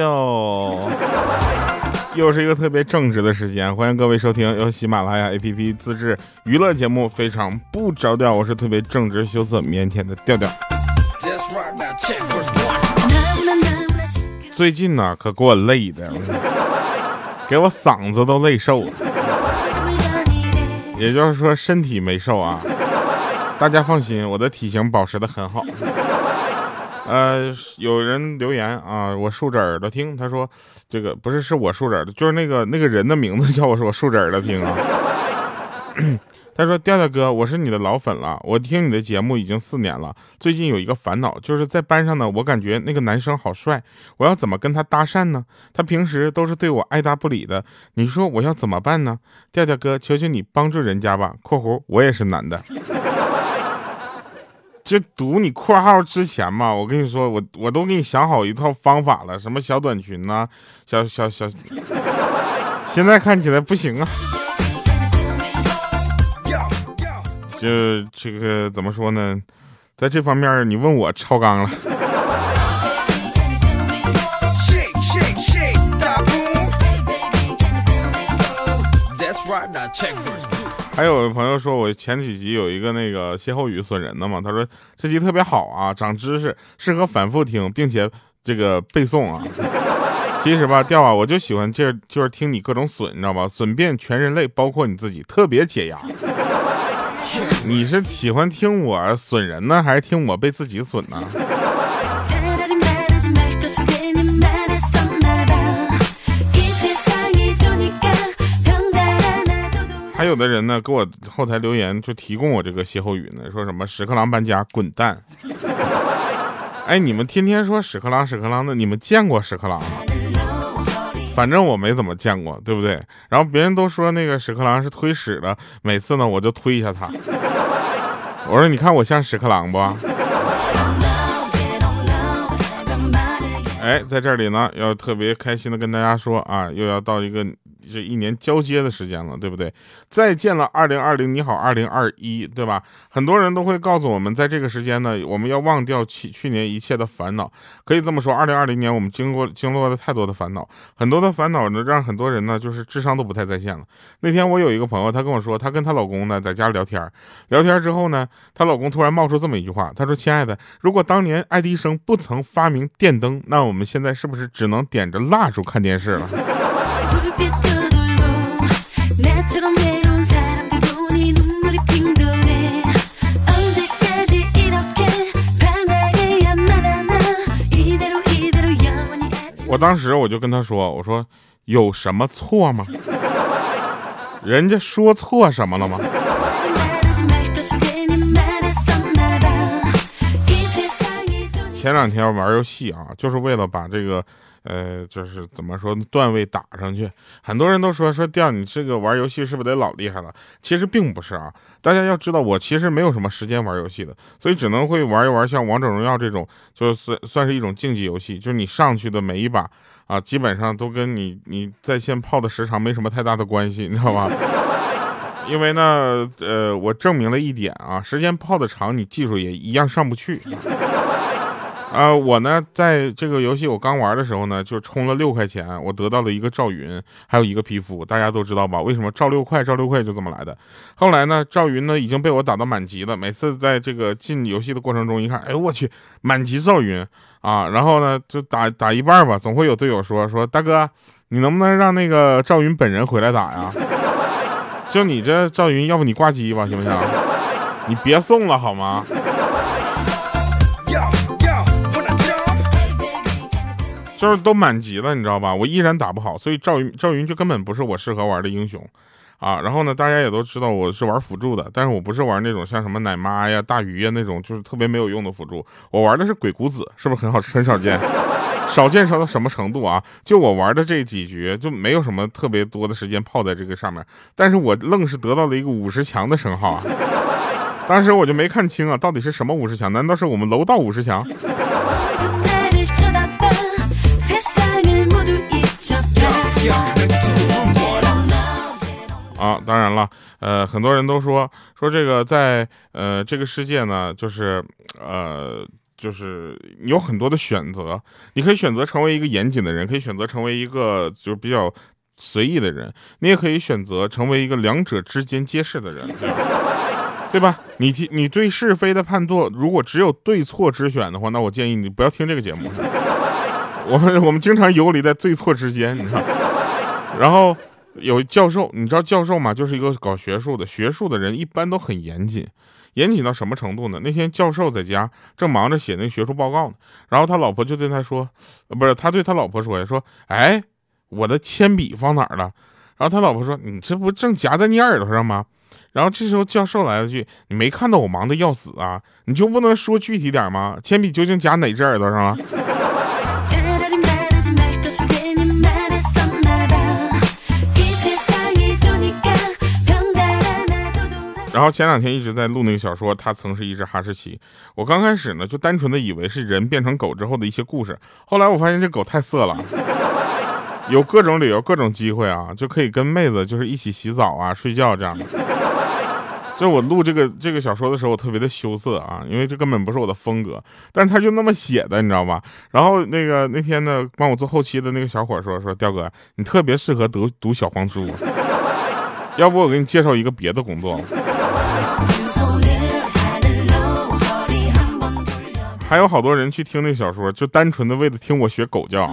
哟，又是一个特别正直的时间，欢迎各位收听由喜马拉雅 APP 自制娱乐节目《非常不着调》，我是特别正直、羞涩、腼腆的调调。最近呢，可给我累的，给我嗓子都累瘦了。也就是说，身体没瘦啊。大家放心，我的体型保持的很好。呃，有人留言啊，我竖着耳朵听。他说，这个不是是我竖着耳朵，就是那个那个人的名字叫我说我竖着耳朵听啊。他说，调调哥，我是你的老粉了，我听你的节目已经四年了。最近有一个烦恼，就是在班上呢，我感觉那个男生好帅，我要怎么跟他搭讪呢？他平时都是对我爱答不理的，你说我要怎么办呢？调调哥，求求你帮助人家吧。（括弧我也是男的。）就读你括号之前嘛，我跟你说，我我都给你想好一套方法了，什么小短裙呐，小小小，现在看起来不行啊。就这个怎么说呢，在这方面你问我超纲了。还有朋友说我前几集有一个那个歇后语损人的嘛，他说这集特别好啊，长知识，适合反复听，并且这个背诵啊。其实吧，调啊，我就喜欢这就是听你各种损，你知道吧？损遍全人类，包括你自己，特别解压。你是喜欢听我损人呢，还是听我被自己损呢？还有的人呢，给我后台留言就提供我这个歇后语呢，说什么屎壳郎搬家滚蛋。哎，你们天天说屎壳郎屎壳郎的，你们见过屎壳郎吗？反正我没怎么见过，对不对？然后别人都说那个屎壳郎是推屎的，每次呢我就推一下他。我说你看我像屎壳郎不？哎，在这里呢，要特别开心的跟大家说啊，又要到一个。这一年交接的时间了，对不对？再见了，二零二零，你好，二零二一，对吧？很多人都会告诉我们，在这个时间呢，我们要忘掉去去年一切的烦恼。可以这么说，二零二零年我们经过经历了太多的烦恼，很多的烦恼呢，让很多人呢，就是智商都不太在线了。那天我有一个朋友，她跟我说，她跟她老公呢在家聊天，聊天之后呢，她老公突然冒出这么一句话，他说：“亲爱的，如果当年爱迪生不曾发明电灯，那我们现在是不是只能点着蜡烛看电视了？”我当时我就跟他说：“我说有什么错吗？人家说错什么了吗？”前两天玩游戏啊，就是为了把这个。呃，就是怎么说段位打上去，很多人都说说调你这个玩游戏是不是得老厉害了？其实并不是啊，大家要知道我其实没有什么时间玩游戏的，所以只能会玩一玩像王者荣耀这种，就是算算是一种竞技游戏，就是你上去的每一把啊，基本上都跟你你在线泡的时长没什么太大的关系，你知道吧？因为呢，呃，我证明了一点啊，时间泡的长，你技术也一样上不去。啊，我呢，在这个游戏我刚玩的时候呢，就充了六块钱，我得到了一个赵云，还有一个皮肤，大家都知道吧？为什么赵六块？赵六块就这么来的。后来呢，赵云呢已经被我打到满级了。每次在这个进游戏的过程中，一看，哎呦我去，满级赵云啊！然后呢，就打打一半吧，总会有队友说说大哥，你能不能让那个赵云本人回来打呀？就你这赵云，要不你挂机吧，行不行？你别送了好吗？就是都满级了，你知道吧？我依然打不好，所以赵云赵云就根本不是我适合玩的英雄，啊！然后呢，大家也都知道我是玩辅助的，但是我不是玩那种像什么奶妈呀、大鱼呀那种，就是特别没有用的辅助。我玩的是鬼谷子，是不是很好？很少见，少见少到什么程度啊？就我玩的这几局，就没有什么特别多的时间泡在这个上面，但是我愣是得到了一个五十强的称号啊！当时我就没看清啊，到底是什么五十强？难道是我们楼道五十强？啊，当然了，呃，很多人都说说这个在呃这个世界呢，就是呃就是有很多的选择，你可以选择成为一个严谨的人，可以选择成为一个就是比较随意的人，你也可以选择成为一个两者之间皆是的人，对吧？你听，你对是非的判断，如果只有对错之选的话，那我建议你不要听这个节目。我们我们经常游离在对错之间，你知道。然后有教授，你知道教授吗？就是一个搞学术的，学术的人一般都很严谨。严谨到什么程度呢？那天教授在家正忙着写那个学术报告呢，然后他老婆就对他说：“不是，他对他老婆说呀，说，哎，我的铅笔放哪儿了？”然后他老婆说：“你这不正夹在你耳朵上吗？”然后这时候教授来了句：“你没看到我忙的要死啊？你就不能说具体点吗？铅笔究竟夹哪只耳朵上了？”然后前两天一直在录那个小说，他曾是一只哈士奇。我刚开始呢就单纯的以为是人变成狗之后的一些故事，后来我发现这狗太色了，有各种理由、各种机会啊，就可以跟妹子就是一起洗澡啊、睡觉这样的。就我录这个这个小说的时候，我特别的羞涩啊，因为这根本不是我的风格，但是他就那么写的，你知道吧？然后那个那天呢，帮我做后期的那个小伙说说，刁哥，你特别适合读读小黄书，要不我给你介绍一个别的工作。还有好多人去听那个小说，就单纯的为了听我学狗叫。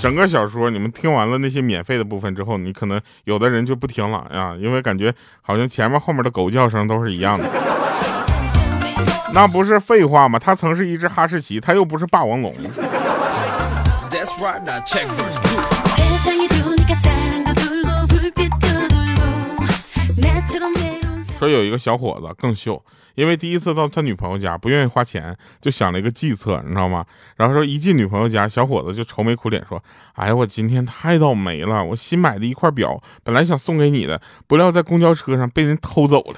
整个小说你们听完了那些免费的部分之后，你可能有的人就不听了呀，因为感觉好像前面后面的狗叫声都是一样的。那不是废话吗？它曾是一只哈士奇，它又不是霸王龙。说有一个小伙子更秀，因为第一次到他女朋友家，不愿意花钱，就想了一个计策，你知道吗？然后说一进女朋友家，小伙子就愁眉苦脸说：“哎呀，我今天太倒霉了，我新买的一块表，本来想送给你的，不料在公交车上被人偷走了。”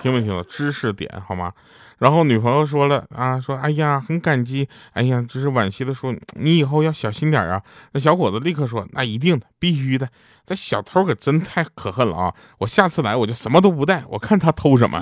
听没听到？知识点好吗？然后女朋友说了啊，说哎呀，很感激，哎呀，就是惋惜的说，你以后要小心点啊。那小伙子立刻说，那一定的，必须的。这小偷可真太可恨了啊！我下次来我就什么都不带，我看他偷什么。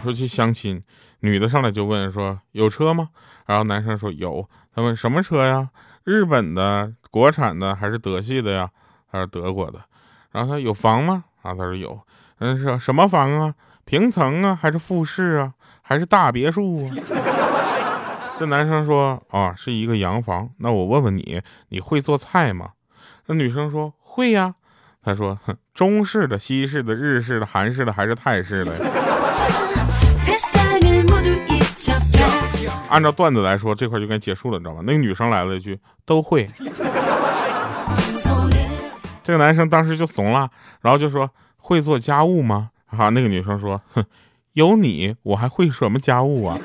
说去相亲，女的上来就问说有车吗？然后男生说有。他问什么车呀？日本的、国产的还是德系的呀？他说德国的。然后他有房吗？啊，他说有。嗯，是什么房啊？平层啊，还是复式啊，还是大别墅啊？这男生说啊，是一个洋房。那我问问你，你会做菜吗？那女生说会呀。他说哼中式的、西式的、日式的、韩式的还是泰式的？按照段子来说，这块就该结束了，你知道吗？那个女生来了一句：“都会。”这个男生当时就怂了，然后就说：“会做家务吗？”啊，那个女生说：“哼，有你，我还会什么家务啊？”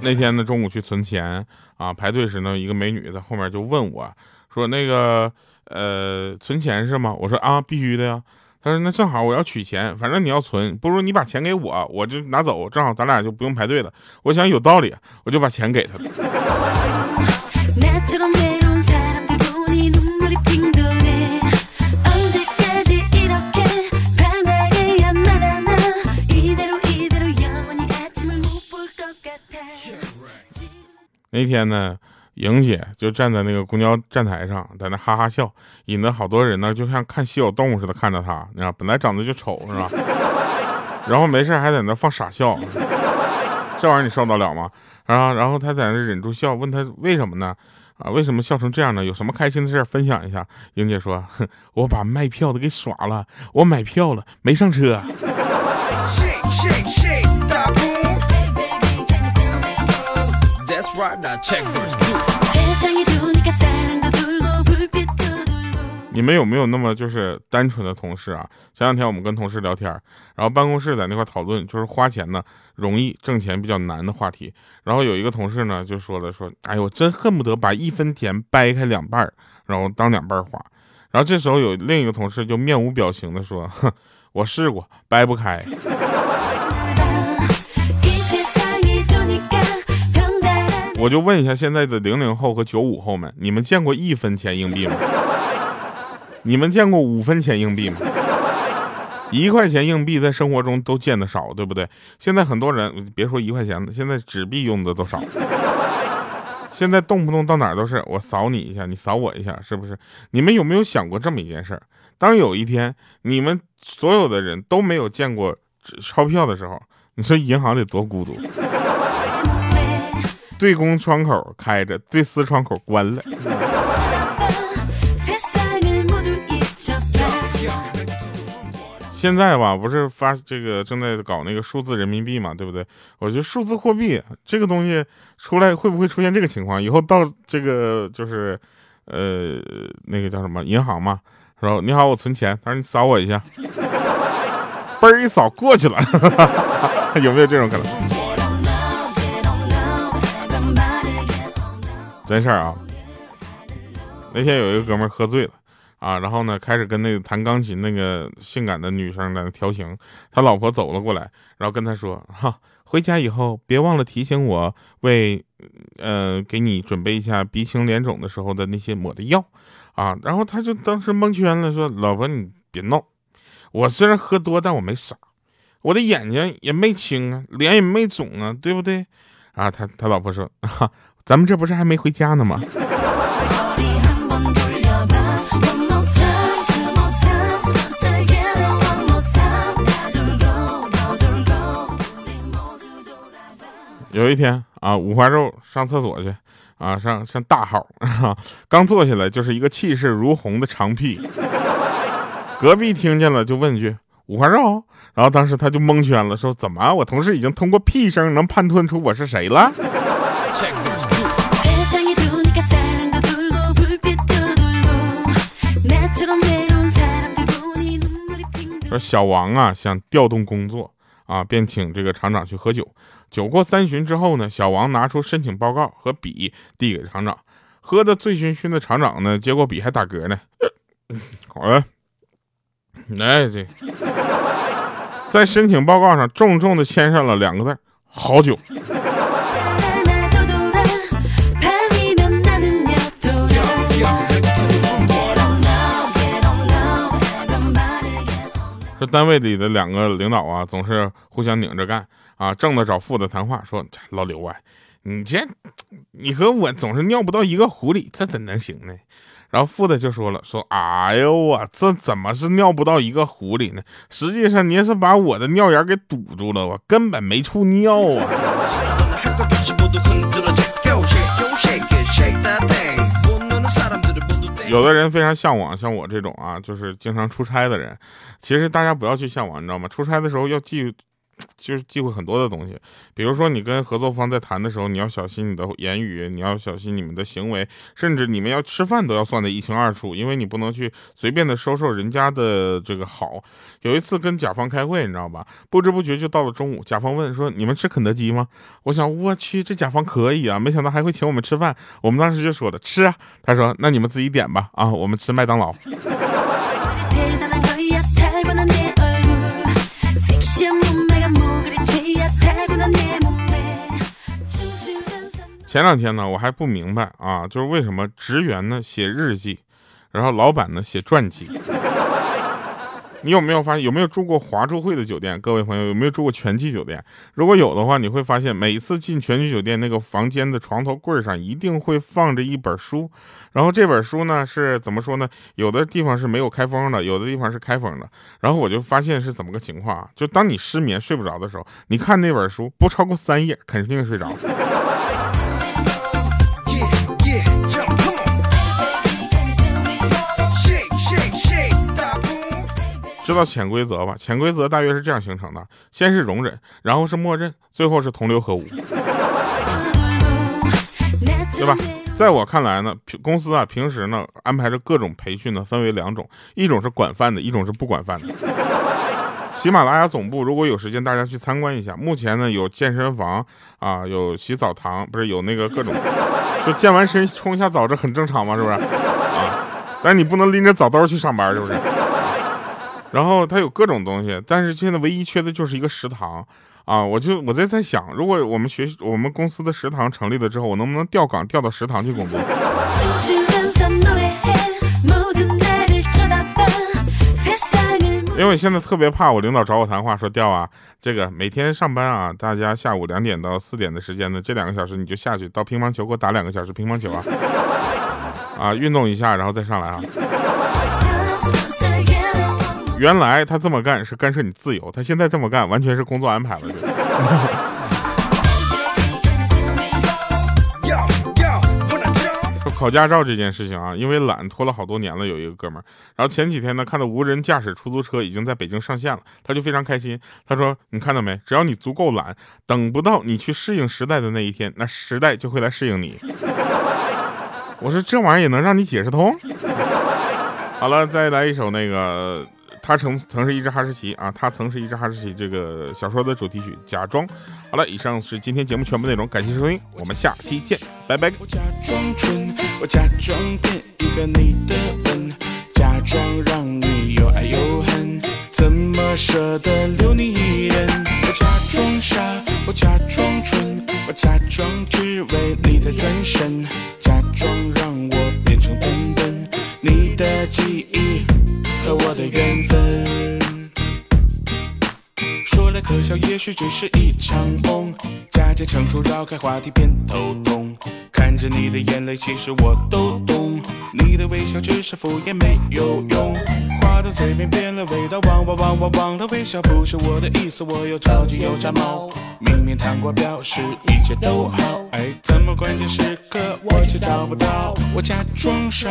那天呢，中午去存钱啊，排队时呢，一个美女在后面就问我说：“那个。”呃，存钱是吗？我说啊，必须的呀。他说那正好我要取钱，反正你要存，不如你把钱给我，我就拿走，正好咱俩就不用排队了。我想有道理，我就把钱给他了。那天呢？莹姐就站在那个公交站台上，在那哈哈笑，引得好多人呢，就像看稀有动物似的看着她。你知道，本来长得就丑，是吧？然后没事还在那放傻笑，这玩意儿你受得了吗？啊，然后他在那忍住笑，问他为什么呢？啊，为什么笑成这样呢？有什么开心的事分享一下？莹姐说：“哼，我把卖票的给耍了，我买票了，没上车。”你们有没有那么就是单纯的同事啊？前两天我们跟同事聊天，然后办公室在那块讨论，就是花钱呢容易挣钱比较难的话题。然后有一个同事呢就说了说，哎呦，真恨不得把一分钱掰开两半然后当两半花。然后这时候有另一个同事就面无表情的说，哼，我试过掰不开。我就问一下现在的零零后和九五后们，你们见过一分钱硬币吗？你们见过五分钱硬币吗？一块钱硬币在生活中都见得少，对不对？现在很多人别说一块钱了，现在纸币用的都少。现在动不动到哪都是我扫你一下，你扫我一下，是不是？你们有没有想过这么一件事儿？当有一天你们所有的人都没有见过钞票的时候，你说银行得多孤独？对公窗口开着，对私窗口关了。现在吧，不是发这个正在搞那个数字人民币嘛，对不对？我觉得数字货币这个东西出来会不会出现这个情况？以后到这个就是，呃，那个叫什么银行嘛，说你好，我存钱，他说你扫我一下，嘣儿一扫过去了，有没有这种可能？真事儿啊！那天有一个哥们儿喝醉了。啊，然后呢，开始跟那个弹钢琴那个性感的女生在那调情。他老婆走了过来，然后跟他说：“哈，回家以后别忘了提醒我，为，呃，给你准备一下鼻青脸肿的时候的那些抹的药。”啊，然后他就当时蒙圈了，说：“老婆，你别闹，我虽然喝多，但我没傻，我的眼睛也没青啊，脸也没肿啊，对不对？”啊，他他老婆说：“哈，咱们这不是还没回家呢吗？”有一天啊，五花肉上厕所去，啊，上上大号啊，刚坐下来就是一个气势如虹的长屁，隔壁听见了就问句五花肉，然后当时他就蒙圈了，说怎么我同事已经通过屁声能判断出我是谁了？说小王啊想调动工作。啊，便请这个厂长去喝酒。酒过三巡之后呢，小王拿出申请报告和笔递给厂长。喝的醉醺醺的厂长呢，接过笔还打嗝呢。哎，来，这在申请报告上重重的签上了两个字：好酒。这单位里的两个领导啊，总是互相拧着干啊，正的找副的谈话，说老刘啊，你这你和我总是尿不到一个壶里，这怎能行呢？然后副的就说了，说哎呦我这怎么是尿不到一个壶里呢？实际上您是把我的尿眼给堵住了，我根本没处尿啊。有的人非常向往，像我这种啊，就是经常出差的人。其实大家不要去向往，你知道吗？出差的时候要记。就是忌讳很多的东西，比如说你跟合作方在谈的时候，你要小心你的言语，你要小心你们的行为，甚至你们要吃饭都要算得一清二楚，因为你不能去随便的收受人家的这个好。有一次跟甲方开会，你知道吧？不知不觉就到了中午，甲方问说：“你们吃肯德基吗？”我想，我去，这甲方可以啊，没想到还会请我们吃饭。我们当时就说了吃啊，他说：“那你们自己点吧。”啊，我们吃麦当劳。前两天呢，我还不明白啊，就是为什么职员呢写日记，然后老板呢写传记。你有没有发现，有没有住过华住会的酒店？各位朋友，有没有住过全季酒店？如果有的话，你会发现每次进全季酒店那个房间的床头柜上一定会放着一本书，然后这本书呢是怎么说呢？有的地方是没有开封的，有的地方是开封的。然后我就发现是怎么个情况啊？就当你失眠睡不着的时候，你看那本书不超过三页，肯定睡着。知道潜规则吧？潜规则大约是这样形成的：先是容忍，然后是默认，最后是同流合污，对吧？在我看来呢，公司啊平时呢安排着各种培训呢，分为两种，一种是管饭的，一种是不管饭的。喜马拉雅总部如果有时间，大家去参观一下。目前呢有健身房啊，有洗澡堂，不是有那个各种，就健完身冲一下澡，这很正常嘛，是不是？啊，但你不能拎着澡兜去上班，是不是？然后它有各种东西，但是现在唯一缺的就是一个食堂。啊，我就我在在想，如果我们学我们公司的食堂成立了之后，我能不能调岗调到食堂去工作？因为现在特别怕我领导找我谈话，说调啊，这个每天上班啊，大家下午两点到四点的时间呢，这两个小时你就下去到乒乓球给我打两个小时乒乓球啊，啊，运动一下然后再上来啊。原来他这么干是干涉你自由，他现在这么干完全是工作安排了。说考驾照这件事情啊，因为懒拖了好多年了。有一个哥们儿，然后前几天呢看到无人驾驶出租车已经在北京上线了，他就非常开心。他说：“你看到没？只要你足够懒，等不到你去适应时代的那一天，那时代就会来适应你。”我说这玩意儿也能让你解释通？好了，再来一首那个。他曾曾是一只哈士奇啊，他曾是一只哈士奇。这个小说的主题曲《假装》。好了，以上是今天节目全部内容，感谢收听，我们下期见，拜拜。我假装蠢，我假装变一个你的吻，假装让你又爱又恨，怎么舍得留你一人？我假装傻，我假装蠢，我假装只为你的转身，假装让我变成笨笨，你的记忆。和我的缘分，说来可笑，也许只是一场梦，假借成熟绕开话题偏头痛。看着你的眼泪，其实我都懂。你的微笑只是敷衍，没有用。话到嘴边变了味道，忘忘忘忘忘了微笑不是我的意思，我又着急又炸毛。明明谈过表示一切都好，哎，怎么关键时刻我却找不到？我假装傻，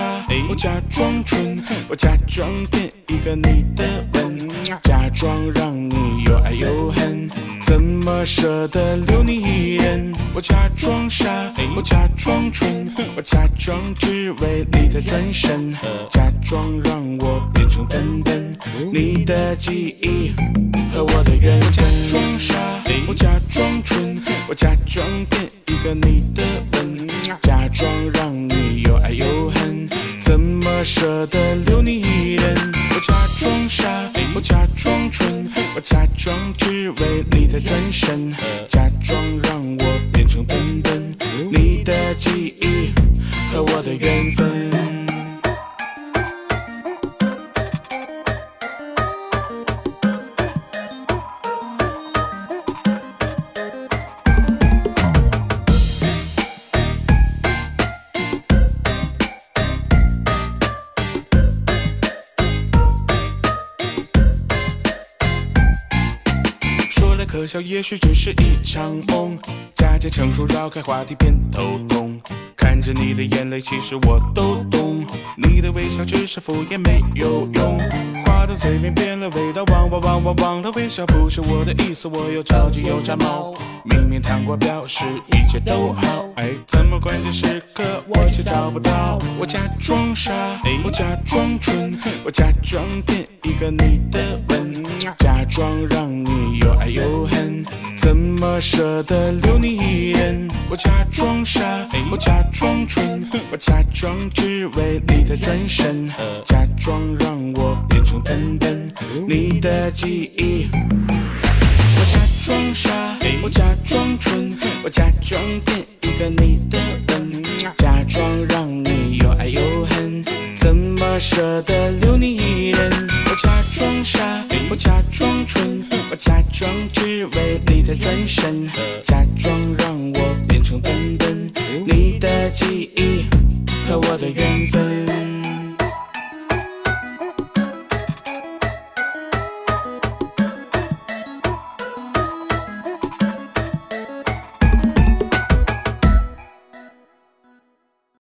我假装蠢，我假装变一个你的吻，假装让你又爱又恨，怎么舍得留你一人？我假装傻，我假装蠢，我假装只为你的转身，假装让我变成笨笨，你的记忆和我的缘分。假装傻，我假装蠢，我假装变一个你的吻，假装让你又爱又恨，怎么舍得留你一人？我假装傻，我假装蠢，我假装只为你的转身，假装让我变成笨笨，你的记忆和我的缘分。笑，也许只是一场梦，假借成熟绕开话题变头痛。看着你的眼泪，其实我都懂。你的微笑只是敷衍，没有用。话到嘴边变了味道，忘忘忘忘忘了微笑不是我的意思，我又着急又炸毛。明明谈过表示一切都好，哎，怎么关键时刻我却找不到？我假装傻，我假装蠢，我假装变一个你的吻，假装让你又爱又恨，怎么舍得留你一人？我假装傻，我假装蠢，我假装只为你的转身，假装让我变成笨笨，你的记忆。我假装傻，我假装蠢，我假装变一个你的吻，假装让你又爱又恨，怎么舍得留你假装只为你的转身，假装让我变成笨笨，你的记忆和我的缘分。